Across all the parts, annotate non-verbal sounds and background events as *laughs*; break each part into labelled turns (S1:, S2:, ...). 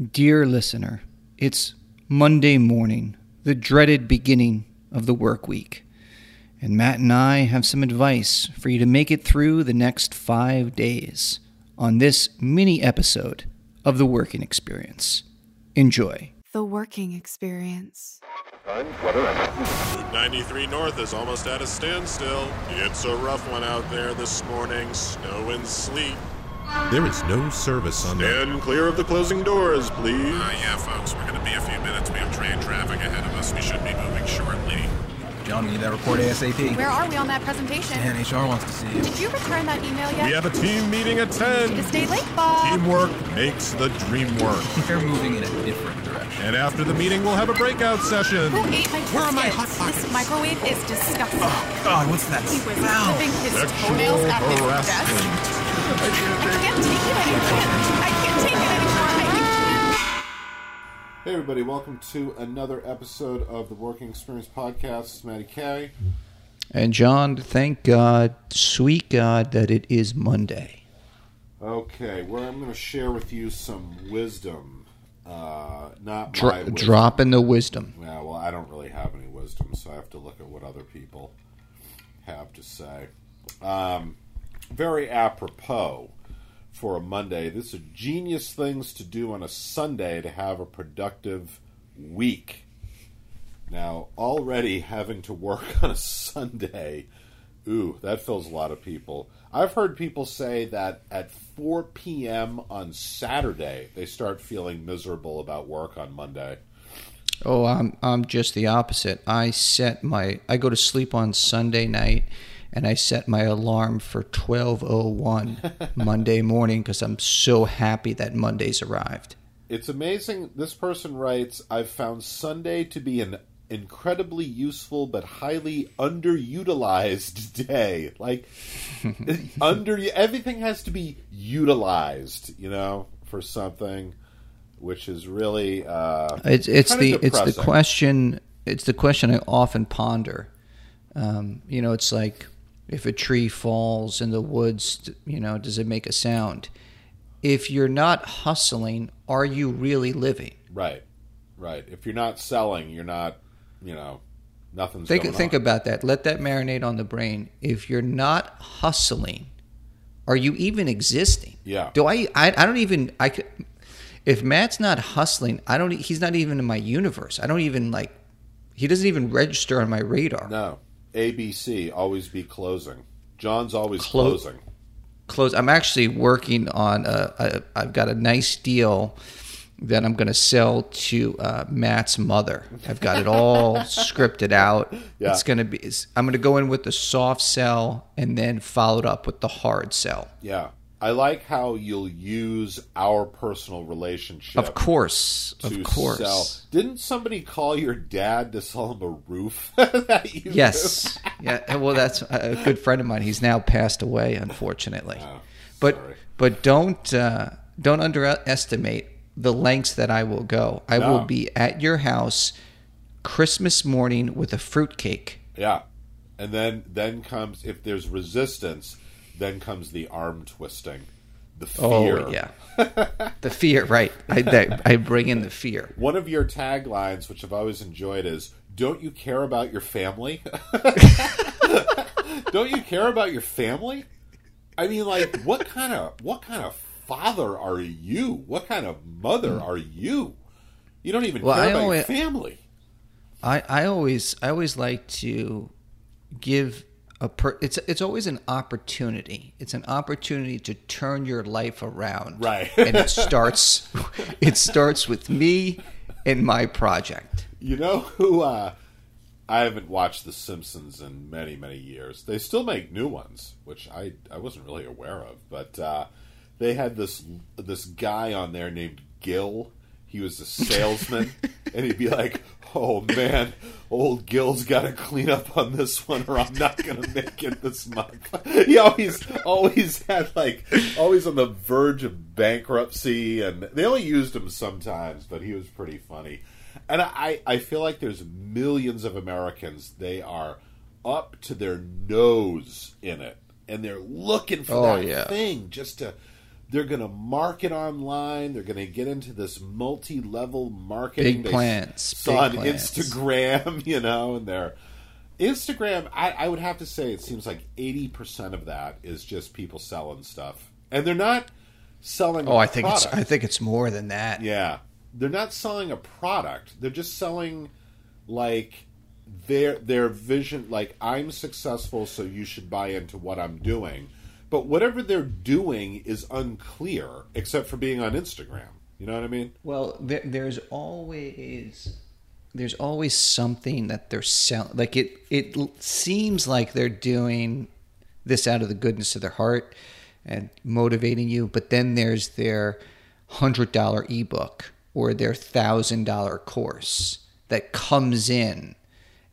S1: Dear listener, it's Monday morning, the dreaded beginning of the work week. And Matt and I have some advice for you to make it through the next five days on this mini episode of The Working Experience. Enjoy.
S2: The working experience.
S3: Route 93 North is almost at a standstill. It's a rough one out there this morning. Snow and sleet.
S4: There is no service on the.
S3: Stand clear of the closing doors, please.
S5: Uh, yeah, folks, we're going to be a few minutes. We have train traffic ahead of us. We should be moving shortly.
S6: John, we need that report ASAP.
S7: Where are we on that presentation?
S6: Man, HR wants to see you.
S7: Did you return that email yet?
S3: We have a team meeting at 10.
S7: To stay late, Bob.
S3: Teamwork makes the dream work. *laughs*
S6: They're moving in a different direction.
S3: And after the meeting, we'll have a breakout session.
S7: Who ate my
S6: Where are my
S7: biscuits?
S6: Hot
S7: This microwave is disgusting.
S6: Oh, God, what's that
S7: He was
S6: smell?
S7: clipping his toenails at his desk.
S3: Harassment.
S7: I can't take it anymore. I can't take it anymore. I can't.
S8: Hey everybody, welcome to another episode of the Working Experience Podcast. It's Matty K.
S1: And John, thank God, sweet God, that it is Monday.
S8: Okay, well, I'm going to share with you some wisdom. Uh, not my
S1: Dro-
S8: wisdom.
S1: dropping the wisdom.
S8: Yeah, well, I don't really have any wisdom, so I have to look at what other people have to say. Um, very apropos for a Monday. This is genius things to do on a Sunday to have a productive week. Now, already having to work *laughs* on a Sunday, ooh, that fills a lot of people. I've heard people say that at 4 p.m. on Saturday, they start feeling miserable about work on Monday.
S1: Oh, I'm I'm just the opposite. I set my I go to sleep on Sunday night and I set my alarm for 12:01 *laughs* Monday morning cuz I'm so happy that Monday's arrived.
S8: It's amazing. This person writes, I've found Sunday to be an incredibly useful but highly underutilized *laughs* day. Like, *laughs* under everything has to be utilized, you know, for something, which is really uh,
S1: It's it's the it's the question it's the question I often ponder. Um, you know, it's like if a tree falls in the woods, you know, does it make a sound? If you're not hustling, are you really living?
S8: Right, right. If you're not selling, you're not, you know, nothing's
S1: Think think
S8: on.
S1: about that. Let that marinate on the brain. If you're not hustling, are you even existing?
S8: Yeah.
S1: Do I? I, I don't even. I could. If Matt's not hustling, I don't. He's not even in my universe. I don't even like. He doesn't even register on my radar.
S8: No, ABC, always be closing. John's always
S1: Clo-
S8: closing.
S1: Close. I'm actually working on a. a I've got a nice deal that I'm going to sell to uh, Matt's mother. I've got it all *laughs* scripted out.
S8: Yeah.
S1: It's going to be. it's- I'm going to go in with the soft sell and then follow it up with the hard sell.
S8: Yeah. I like how you'll use our personal relationship.
S1: Of course, of course.
S8: sell. Didn't somebody call your dad to sell him a roof? *laughs* that you
S1: Yes. yeah. Well, that's a good friend of mine. He's now passed away, unfortunately. but
S8: Oh, sorry.
S1: but don't uh, don't underestimate the lengths that I will go. I will be at your house Christmas morning with a fruitcake.
S8: Yeah. And then then comes if there's resistance, then comes the arm twisting. The fear.
S1: Oh yeah, *laughs* the fear. Right. I that, I bring in the fear.
S8: One of your taglines, which I've always enjoyed, is "Don't you care about your family? *laughs* Don't you care about your family? I mean, like, what kind of what kind of father are you? What kind of mother mm. are you? You don't even
S1: Well,
S8: care
S1: I
S8: about
S1: always-
S8: your family.
S1: I, I always I always like to give a per, it's it's always an opportunity. It's an opportunity to turn your life around.
S8: Right.
S1: and it starts it starts with me and my project.
S8: You know who? Uh, I haven't watched The Simpsons in many, many years. They still make new ones, which I I wasn't really aware of. But uh, they had this this guy on there named Gil. He was a salesman, and he'd be like, "Oh man, old Gil's got to clean up on this one, or I'm not going to make it this month." he always always had like always on the verge of bankruptcy, and they only used him sometimes, but he was pretty funny. And I, I feel like there's millions of Americans. They are up to their nose in it, and they're looking for
S1: Oh,
S8: that
S1: yeah.
S8: thing just to they're going to market online. They're going to get into this multi-level marketing.
S1: Big
S8: they
S1: plans,
S8: saw
S1: big
S8: on
S1: plans.
S8: Instagram, *laughs* you know, and they're Instagram. I, I would have to say it seems like eighty percent of that is just people selling stuff, and they're not selling.
S1: Oh,
S8: I
S1: I think it's I think it's more than that.
S8: yeah, they're not selling a product. They're just selling like their their vision. Like I'm successful, so you should buy into what I'm doing. But whatever they're doing is unclear, except for being on Instagram. You know what I mean?
S1: Well, there, there's always there's always something that they're selling. Like it, it seems like they're doing this out of the goodness of their heart and motivating you. But then there's their hundred dollar ebook or their thousand dollar course that comes in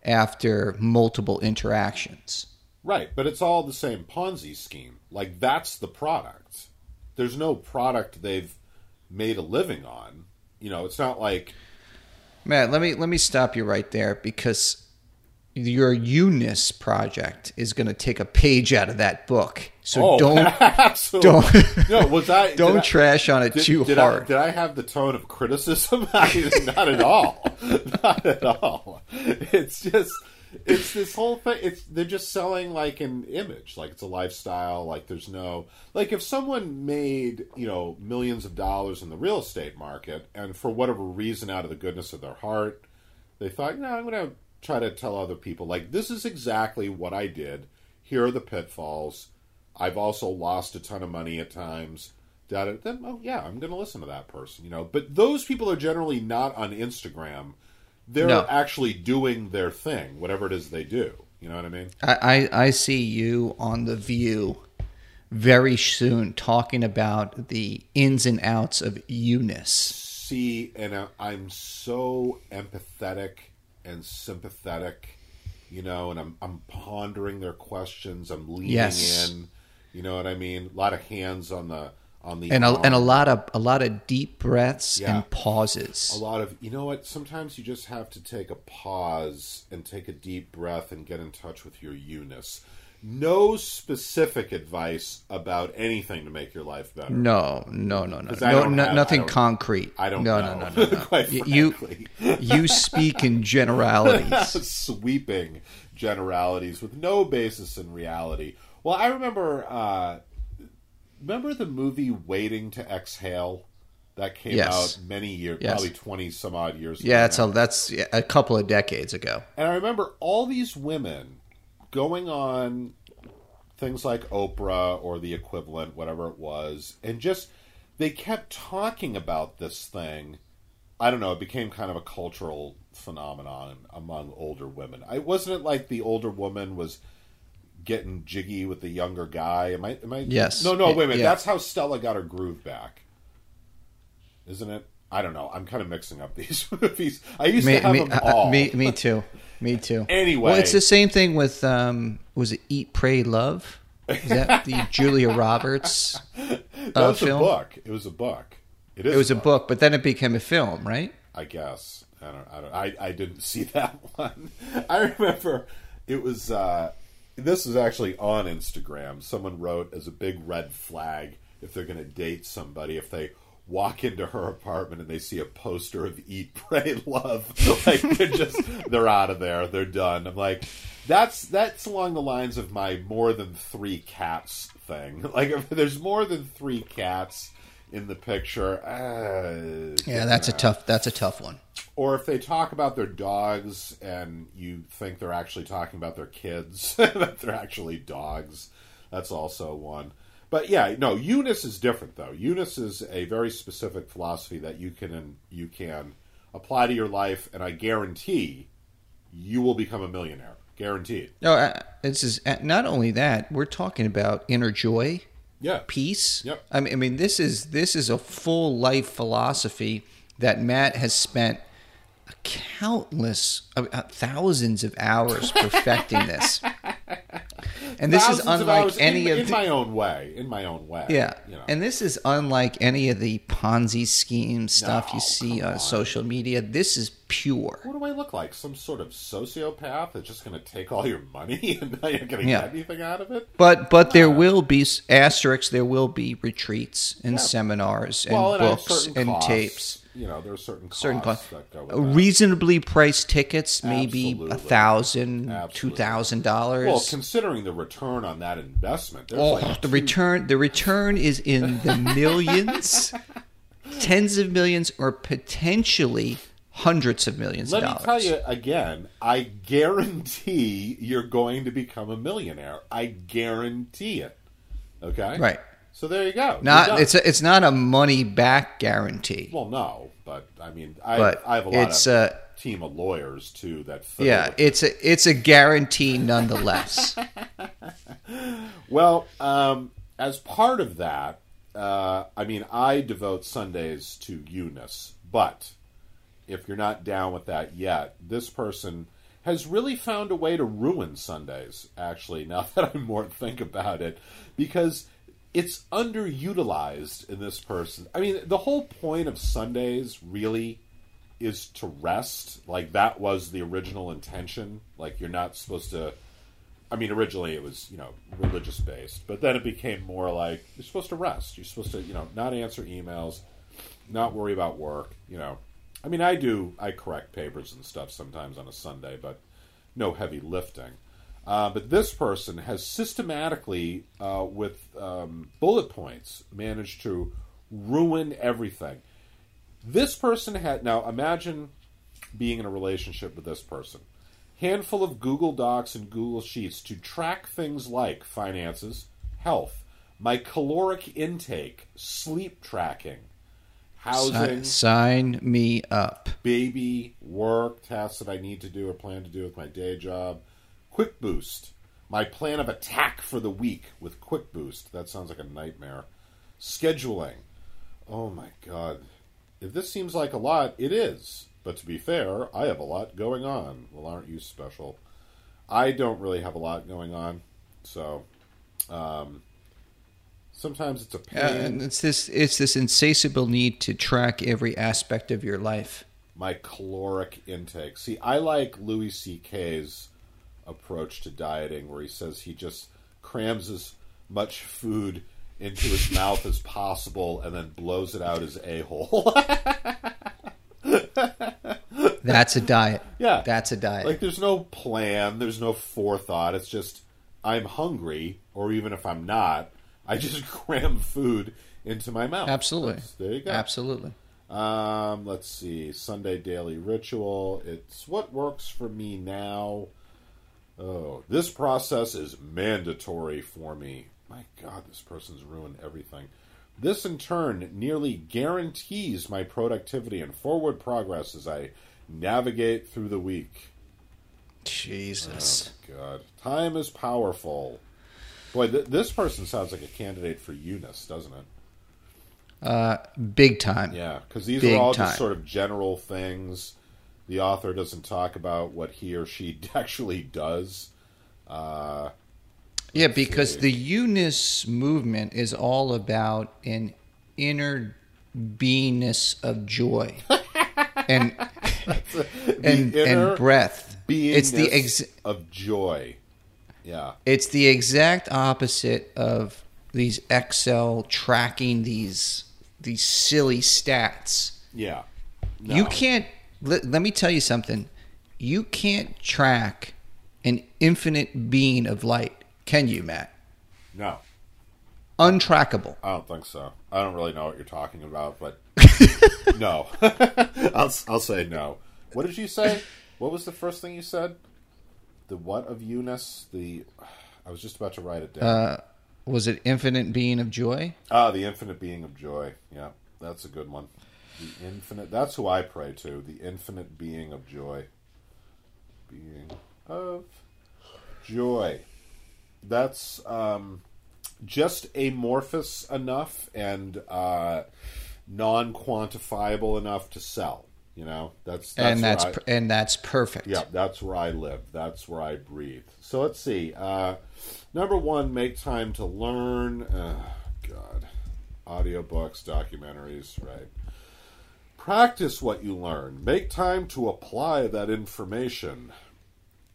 S1: after multiple interactions.
S8: Right, but it's all the same Ponzi scheme. Like that's the product. There's no product they've made a living on. You know, it's not like
S1: Matt, let me let me stop you right there because your Eunice project is going to take a page out of that book. So
S8: oh, *laughs*
S1: don't
S8: absolutely.
S1: don't-
S8: no, was I *laughs*
S1: don't
S8: I-
S1: trash on it
S8: did,
S1: too
S8: did
S1: hard.
S8: I, did I have the tone of criticism? *laughs* Not at all. Not at all. It's just it's this whole thing. It's they're just selling like an image, like it's a lifestyle. Like there's no like if someone made you know millions of dollars in the real estate market, and for whatever reason, out of the goodness of their heart, they thought, no, I'm going to try to tell other people like this is exactly what I did. Here are the pitfalls. I've also lost a ton of money at times. Then, oh yeah, I'm going to listen to that person, you know. But those people are generally not on Instagram. They're
S1: No.
S8: actually doing their thing, whatever it is they do. You know what I mean?
S1: I, I I see you on the View very soon talking about the ins and outs of Eunice.
S8: see and I- i'm so empathetic and sympathetic you know and i'm i'm pondering their questions i'm leaning
S1: Yes.
S8: in you know what i mean a lot of hands on the on the
S1: And a, and a lot of a lot of deep breaths
S8: Yeah.
S1: and pauses.
S8: a lot of you know what sometimes you just have to take a pause and take a deep breath and get in touch with your eunice no specific advice about anything to make your life better
S1: No, no, no, no,
S8: I
S1: no, no
S8: have-
S1: nothing
S8: don't-
S1: concrete.
S8: I don't
S1: no,
S8: know,
S1: no, no, *laughs* no, no. you, you speak in generalities. *laughs*
S8: sweeping generalities with no basis in reality. Well, I remember uh, remember the movie Waiting to Exhale that came
S1: Yes.
S8: out many years,
S1: Yes.
S8: probably twenty some odd years. ago
S1: Yeah, that's a that's a couple of decades ago.
S8: And I remember all these women going on things like Oprah or the equivalent, whatever it was, and just they kept talking about this thing. I don't know, it became kind of a cultural phenomenon among older women. I wasn't it like the older woman was getting jiggy with the younger guy? Am I am I
S1: Yes.
S8: No, no, wait a minute.
S1: Yeah.
S8: That's how Stella got her groove back. Isn't it? I don't know. I'm kind of mixing up *laughs* these movies. I used
S1: Me,
S8: to have
S1: me,
S8: them
S1: uh,
S8: all.
S1: me, me too. Me too.
S8: Anyway. *laughs*
S1: well, it's the same thing with um, was it Eat, Pray, Love? Is that the *laughs* Julia Roberts? Uh,
S8: was
S1: film?
S8: a book. It was a book. It is.
S1: It was a book, but then it became a film, right?
S8: I guess. I don't. I don't. I, I didn't see that one. I remember it was. Uh, this is actually on Instagram. Someone wrote as a big red flag if they're going to date somebody if they walk into her apartment and they see a poster of Eat, *laughs* Pray, Love. Like they're just they're out of there. They're done. I'm like. That's that's along the lines of my more than three cats thing. *laughs* Like if there's more than three cats in the picture, uh,
S1: Yeah, that's a tough. That's a tough one.
S8: Or if they talk about their dogs and you think they're actually talking about their kids, *laughs* that they're actually dogs, that's also one. But yeah, no, Eunice is different though. Eunice is a very specific philosophy that you can you can apply to your life, and I guarantee you will become a millionaire. Guaranteed.
S1: No, uh, this is uh, not only that. We're talking about inner joy,
S8: Yeah.
S1: peace.
S8: Yep.
S1: I mean, I mean, this is this is a full life philosophy that Matt has spent countless, uh, uh, thousands of hours perfecting this. *laughs* And this is
S8: thousands of
S1: unlike
S8: hours
S1: any
S8: in,
S1: of
S8: in
S1: the-
S8: my own way. In my own way.
S1: Yeah,
S8: You know.
S1: and this is unlike any of the Ponzi scheme stuff you see on,
S8: on.
S1: social media. This is pure.
S8: what do I look like? Some sort of sociopath that's just going to take all your money *laughs* and you're going to
S1: Yeah.
S8: get anything out of it?
S1: But but there will be asterisks. There will be retreats and
S8: Yeah.
S1: seminars and
S8: well, and
S1: books
S8: certain
S1: and tapes.
S8: You know, there are certain costs
S1: Certain costs.
S8: that go with that.
S1: Reasonably priced tickets, maybe a thousand, two thousand
S8: Well,
S1: dollars.
S8: considering the return on that investment,
S1: Oh,
S8: like
S1: the
S8: two-
S1: return the return is in the millions, *laughs* tens of millions, or potentially hundreds of millions
S8: Let
S1: of
S8: me tell you again, I guarantee you're going to become a millionaire. I guarantee it. Okay?
S1: Right.
S8: So there you go.
S1: Not it's a, it's not a money back guarantee.
S8: well, no, but I mean, I,
S1: But
S8: I have a lot
S1: it's,
S8: of
S1: uh,
S8: team of lawyers too that
S1: Yeah, it's a it's a guarantee nonetheless. *laughs*
S8: Well, um, as part of that, uh, I mean, I devote Sundays to Eunice, but if you're not down with that yet, this person has really found a way to ruin Sundays, actually, *laughs* now that I more think about it, because it's underutilized in this person. I mean, the whole point of Sundays really is to rest. Like, that was the original intention. Like, you're not supposed to. I mean, originally it was, you know, religious based, but then it became more like you're supposed to rest. You're supposed to, you know, not answer emails, not worry about work, you know. I mean, I do, I correct papers and stuff sometimes on a Sunday, but no heavy lifting. Uh, but this person has systematically, uh, with um, bullet points, managed to ruin everything. This person had, now imagine being in a relationship with this person handful of Google Docs and Google Sheets to track things like finances, health, my caloric intake, sleep tracking, housing,
S1: sign, sign me up.
S8: baby, work, tasks that I need to do or plan to do with my day job, Quick Boost, my plan of attack for the week with Quick Boost. That sounds like a nightmare. Scheduling. Oh my god. If this seems like a lot, it is. But to be fair, I have a lot going on. Well, aren't you special? I don't really have a lot going on, so um, sometimes it's a pain.
S1: Yeah, and it's this it's this insatiable need to track every aspect of your life.
S8: my caloric intake. See, I like Louis C.K.'s approach to dieting, where he says he just crams as much food into his *laughs* mouth as possible and then blows it out his a hole. *laughs*
S1: That's a diet.
S8: yeah,
S1: That's a diet.
S8: Like, there's no plan, there's no forethought. It's just I'm hungry, or even if I'm not, I just *laughs* cram food into my mouth.
S1: Absolutely.
S8: That's- there you go.
S1: Absolutely.
S8: Um, let's see. Sunday daily ritual. It's what works for me now. Oh, this process is mandatory for me. My God, this person's ruined everything. This, in turn, nearly guarantees my productivity and forward progress as I navigate through the week.
S1: Jesus.
S8: Oh, God. Time is powerful. Boy, th- this person sounds like a candidate for Eunice, doesn't it?
S1: Uh, big time.
S8: Yeah, because these
S1: Big
S8: are all
S1: time.
S8: just sort of general things. The author doesn't talk about what he or she *laughs* actually does. Uh,
S1: Yeah, because
S8: see.
S1: the Eunice movement is all about an inner beingness of joy *laughs* and and and breath. It's the ex-
S8: of joy. Yeah,
S1: it's the exact opposite of these Excel tracking these these silly stats.
S8: yeah.
S1: You can't. Let, let me tell you something. You can't track an infinite being of light, can you, Matt?
S8: No,
S1: Untrackable.
S8: I don't think so. I don't really know what you're talking about, but *laughs* no. *laughs* I'll I'll say no. What did you say? What was the first thing you said? The what of Eunice? The I was just about to write it down.
S1: Uh, was it infinite being of joy?
S8: Ah, the infinite being of joy. Yeah, that's a good one. The infinite. That's who I pray to. The infinite being of joy. Being of joy. That's um, just amorphous enough and uh, non-quantifiable enough to sell. You know, that's, that's
S1: and that's
S8: I-
S1: per- and that's perfect.
S8: yeah, that's where I live. That's where I breathe. So let's see. Uh, number one, make time to learn. Uh, God, audiobooks, documentaries, right? Practice what you learn. Make time to apply that information.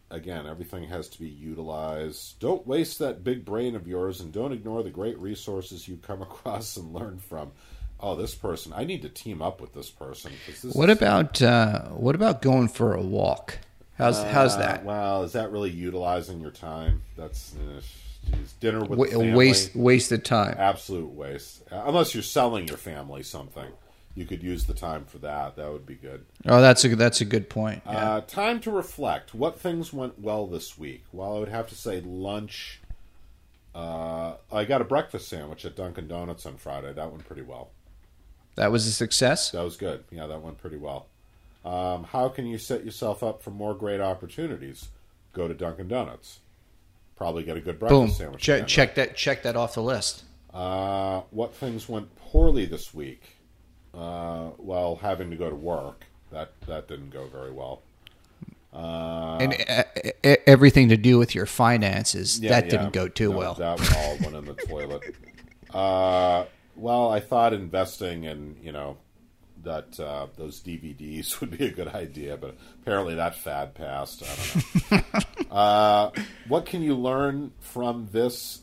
S8: Again, everything has to be utilized. Don't waste that big brain of yours and don't ignore the great resources you come *laughs* across and learn from. Oh, this person. I need to team up with this person. this
S1: What about uh, what about going for a walk? How's how's
S8: uh,
S1: that?
S8: Well, is that really utilizing your time? That's uh, geez, dinner with
S1: Wa-
S8: the family.
S1: waste wasted time.
S8: Absolute waste. Unless you're selling your family something, you could use the time for that. That would be good.
S1: Oh, that's a that's a good point. Yeah.
S8: Uh, time to reflect. What things went well this week? Well, I would have to say lunch. Uh, I got a breakfast sandwich at Dunkin' Donuts on Friday. That went pretty well.
S1: that was a success.
S8: That was good. Yeah, that went pretty well. Um, how can you set yourself up for more great opportunities? Go to Dunkin' Donuts. Probably get a good breakfast
S1: Boom.
S8: sandwich.
S1: Check check that check that off the list.
S8: Uh, what things went poorly this week? Uh, well, having to go to work. That that didn't go very well. Uh,
S1: and uh, everything to do with your finances
S8: yeah,
S1: that
S8: yeah.
S1: didn't go too
S8: No,
S1: well.
S8: That all went in the *laughs* toilet. Uh, well, I thought investing in you know that uh, those DVDs *laughs* would be a good idea, but apparently that fad passed. I don't know. *laughs* uh, what can you learn from this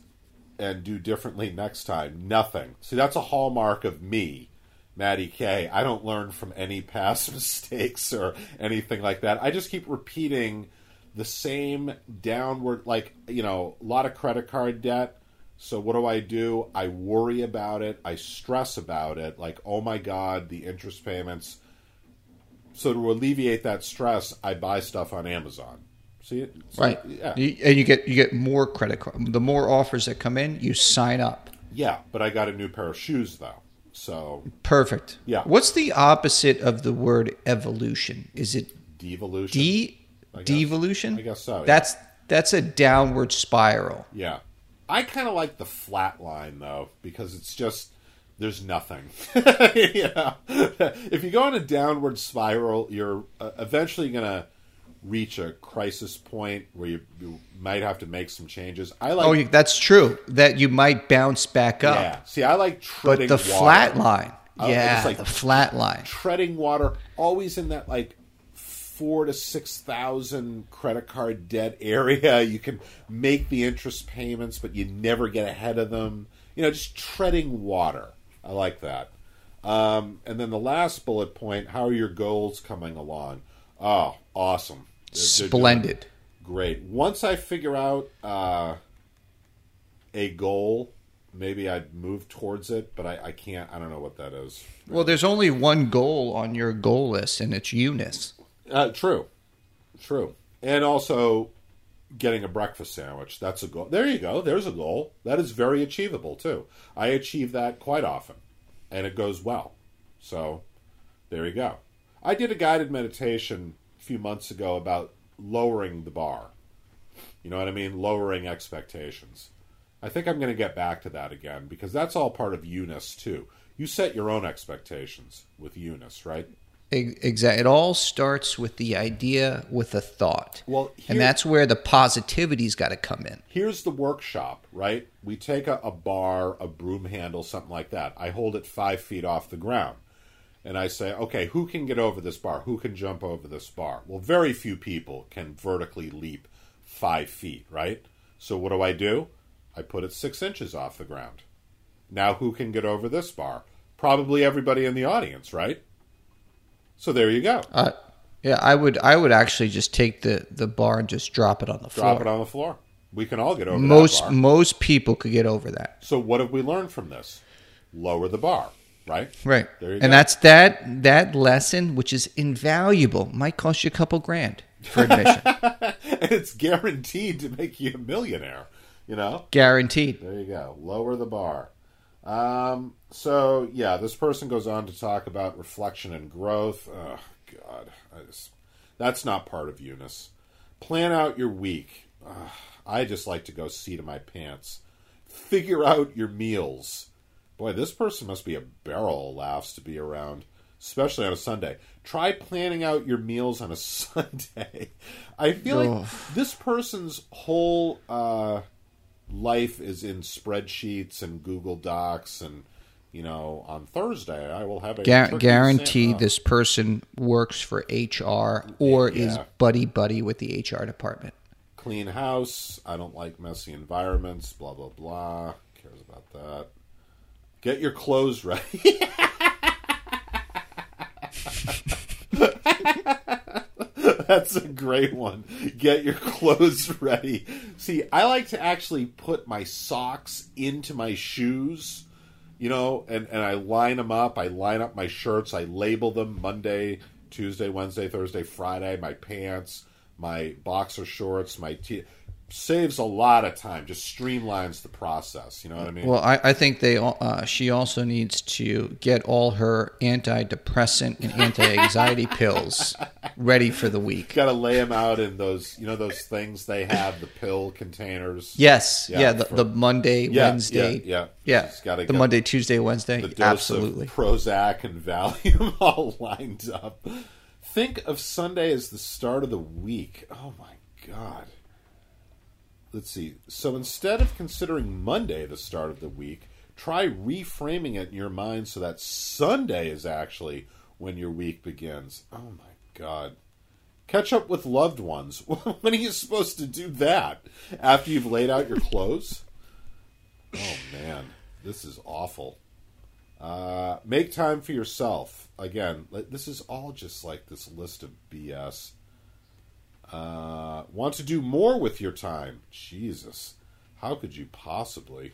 S8: and do differently next time? Nothing. See, that's a hallmark of me. Matty K. I don't learn from any past *laughs* mistakes or anything like that. I just keep repeating the same downward, like, you know, a lot of credit card debt. So what do I do? I worry about it. I stress about it. Like, oh my God, the interest payments. So to alleviate that stress, I buy stuff on Amazon. See it? So,
S1: Right.
S8: Yeah.
S1: You, and you get you get more credit card. The more offers that come in, you sign up.
S8: Yeah, but I got a new pair of shoes though. So
S1: Perfect.
S8: Yeah.
S1: What's the opposite of the word evolution? Is it
S8: devolution.
S1: de
S8: I
S1: devolution?
S8: I guess so, yeah.
S1: That's that's a downward spiral.
S8: Yeah. I kind of like the flat line though because it's just there's nothing. *laughs* you know? if you go on a downward spiral, you're uh, eventually going to reach a crisis point where you, you might have to make some changes. I like
S1: Oh, that's true. That you might bounce back up.
S8: yeah. See, I like treading.
S1: But the
S8: water.
S1: flat line.
S8: I-
S1: yeah,
S8: it's like-
S1: the flat line.
S8: treading water, always in that like four to six thousand credit card debt *laughs* area. You can make the interest payments, but you never get ahead of them. You know, just treading water. I like that. Um, and then the last bullet point: How are your goals coming along? Oh, awesome! They're- they're
S1: Splendid.
S8: great. Once I figure out uh, a goal, maybe I'd move towards it, but I, I can't. I don't know what that is.
S1: Well, there's only one goal on your goal list, and it's Eunice.
S8: Uh, true, true, and also getting a breakfast sandwich. That's a goal. There you go. There's a goal that is very achievable too. I achieve that quite often, and it goes well. So there you go. I did a guided meditation a few months ago about lowering the bar. You know what I mean? Lowering expectations. I think I'm going to get back to that again because that's all part of Eunice too. You set your own expectations with Eunice, right?
S1: Exactly. It all starts with the idea, with a thought.
S8: Well, here-
S1: and that's where the positivity's got to come in.
S8: here's the workshop, right? We take a, a bar, a broom handle, something like that. I hold it five feet off the ground. And I say, okay, who can get over this bar? Who can jump over this bar? Well, very few people can vertically leap five feet, right? So what do I do? I put it six inches off the ground. Now, who can get over this bar? Probably everybody in the audience, right? So there you go.
S1: Uh, yeah, I would. I would actually just take the the bar and just drop it on the floor.
S8: Drop it on the floor. We can all get over
S1: most
S8: that bar.
S1: most people could get over that.
S8: So what have we learned from this? Lower the bar, right?
S1: Right. And
S8: go.
S1: that's that that lesson, which is invaluable, might cost you a couple grand for admission, *laughs*
S8: and it's guaranteed to make you a millionaire. You know,
S1: guaranteed.
S8: there you go. Lower the bar. Um, so yeah, this person goes on to talk about reflection and growth. Oh God, I just, that's not part of Eunice. Plan out your week. I just like to go see to my pants. Figure out your meals. Boy, this person must be a barrel of laughs to be around. especially on a Sunday. Try planning out your meals on a *laughs* Sunday. I feel like this person's whole uh, life is in spreadsheets and Google Docs, and you know, on Thursday I will have a turkey
S1: guaranteed this person works for HR or is buddy buddy with the HR department.
S8: clean house. I don't like messy environments. Blah blah blah. Cares about that. Get your clothes ready. *laughs* That's a great one. Get your clothes ready. See, I like to actually put my socks into my shoes, you know, and, and I line them up. I line up my shirts. I label them Monday, Tuesday, Wednesday, Thursday, Friday, my pants, my boxer shorts, my t saves a lot of time, just streamlines the process. You know what I mean?
S1: Well, I, I think they uh, she also needs to get all her antidepressant and anti-anxiety *laughs* pills ready for the week.
S8: Got to lay them out in those, you know, those things they have, the pill containers.
S1: Yes,
S8: Yeah,
S1: yeah, the,
S8: for-
S1: the Monday,
S8: Yeah,
S1: Wednesday,
S8: yeah, yeah.
S1: yeah, the Monday, Tuesday, Wednesday, absolutely.
S8: Prozac and Valium *laughs* all lined up. Think of Sunday as the start of the week. Oh my god. Let's see. So instead of considering Monday the start of the week, try reframing it in your mind so that Sunday is actually when your week begins. Oh my god. Catch up with loved ones. *laughs* when are you supposed to do that? After you've laid out your clothes? Oh man, this is awful. Uh, make time for yourself. Again, this is all just like this list of BS. Uh, want to do more with your time? Jesus, how could you possibly?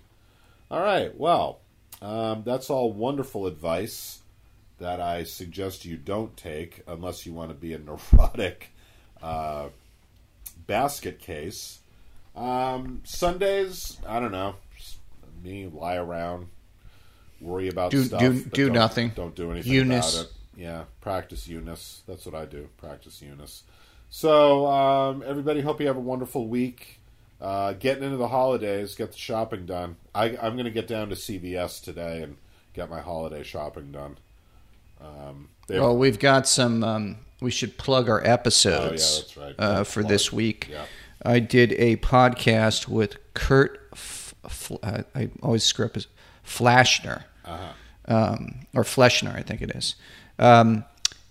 S8: All right, well, um, that's all wonderful advice that I suggest you don't take unless you want to be a *laughs* neurotic uh, basket case. Um, Sundays, I don't know. Just me lie around, worry about
S1: Do-
S8: stuff.
S1: do- do
S8: don't-
S1: nothing.
S8: Don't do anything
S1: Eunice.
S8: about it. Yeah, practice Eunice. That's what I do. Practice Eunice. So, um, everybody, hope you have a wonderful week. Uh, getting into the holidays, get the shopping done. I, I'm going to get down to CVS today and get my holiday shopping done. Um,
S1: Well, we've got some. Um, we should plug our episodes.
S8: Oh, yeah, that's right.
S1: Uh, for
S8: Plug.
S1: this week,
S8: Yeah.
S1: I did a podcast with Kurt. F- F- uh, I always screw up his Flashner,
S8: Uh-huh.
S1: um, or Fleshner, I think it is. Um,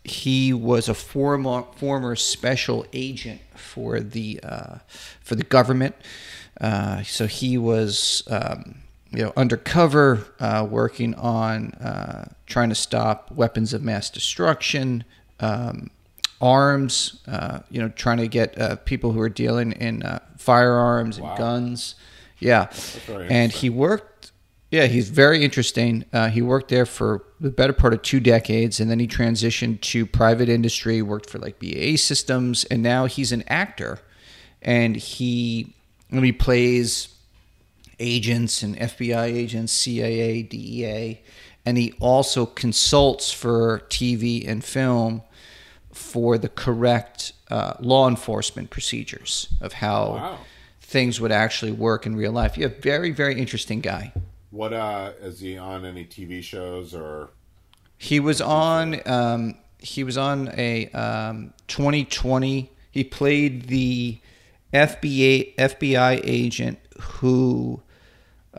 S1: he was a former former special agent for the uh, for the government. Uh, so he was um, you know undercover, uh, working on uh, trying to stop weapons of mass destruction, um, arms. Uh, you know, trying to get uh, people who are dealing in uh, firearms and
S8: Wow.
S1: guns. Yeah, and he worked. Yeah, he's very interesting. Uh, he worked there for the better part of two decades, and then he transitioned to private industry. Worked for like BAE Systems, and now he's an actor, and he he plays agents and FBI agents, CIA, DEA, and he also consults for TV and film for the correct uh, law enforcement procedures of how
S8: Wow.
S1: things would actually work in real life. Yeah, very very interesting guy.
S8: What uh, is he on any TV shows or?
S1: He was on. Um, he was on a um, 2020. He played the FBI FBI agent who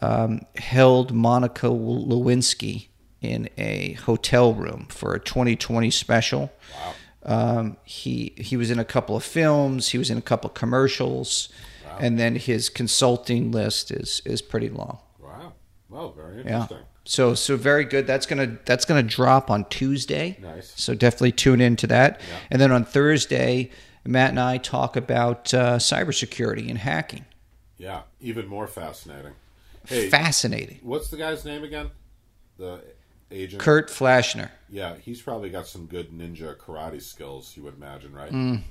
S1: um, held Monica Lewinsky in a hotel room for a 2020 special. Wow. Um, he he was in a couple of films. He was in a couple of commercials, and then his consulting list is is pretty long.
S8: Well, very interesting. Yeah.
S1: So so very good. That's gonna that's gonna drop on Tuesday.
S8: Nice.
S1: So definitely tune into that. Yeah. And then on Thursday, Matt and I talk about uh, cybersecurity and hacking.
S8: Yeah, even more fascinating. Hey,
S1: Fascinating.
S8: what's the guy's name again? The agent.
S1: Kurt Flashner.
S8: Yeah, he's probably got some good ninja karate skills. You would imagine, right?
S1: Mm.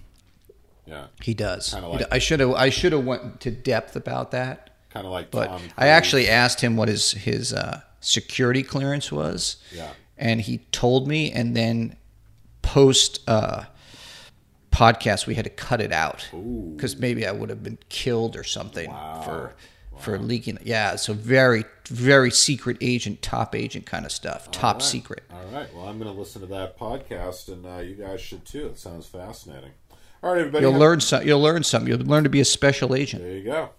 S8: Yeah,
S1: He does.
S8: Like-
S1: I should have I should have went to depth about that.
S8: Kind of like
S1: But
S8: Tom.
S1: I actually asked him what his his uh, security clearance was.
S8: Yeah.
S1: And he told me, and then post uh, podcast we had to cut it out because maybe I would have been killed or something
S8: Wow.
S1: for for leaking. Yeah, so very, very secret agent, top agent kind of stuff. Top
S8: right.
S1: secret.
S8: All right. Well, I'm going to listen to that podcast, and uh, you guys should too. It sounds fascinating. All right, everybody.
S1: You'll
S8: have-
S1: learn some. You'll learn something. You'll learn to be a special agent.
S8: There you go.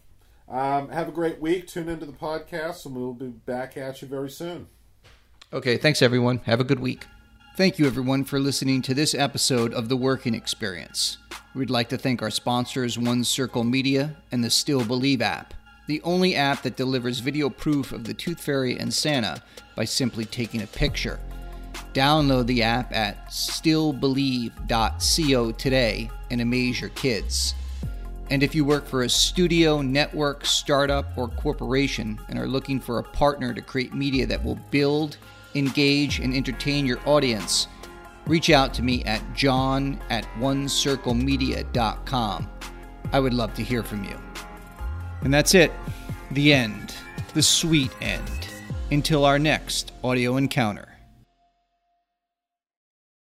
S8: Um, have a great week. Tune into the podcast, and we'll be back at you very soon.
S1: Okay, thanks everyone. Have a good week. Thank you everyone for listening to this episode of The Working Experience. We'd like to thank our sponsors One Circle Media and the Still Believe app, the only app that delivers video proof of the Tooth Fairy and Santa by simply taking a picture. Download the app at stillbelieve.co today and amaze your kids. And if you work for a studio, network, startup, or corporation and are looking for a partner to create media that will build, engage, and entertain your audience, reach out to me at john at onecirclemedia.com. I would love to hear from you. And that's it. The end. The sweet end. Until our next audio encounter.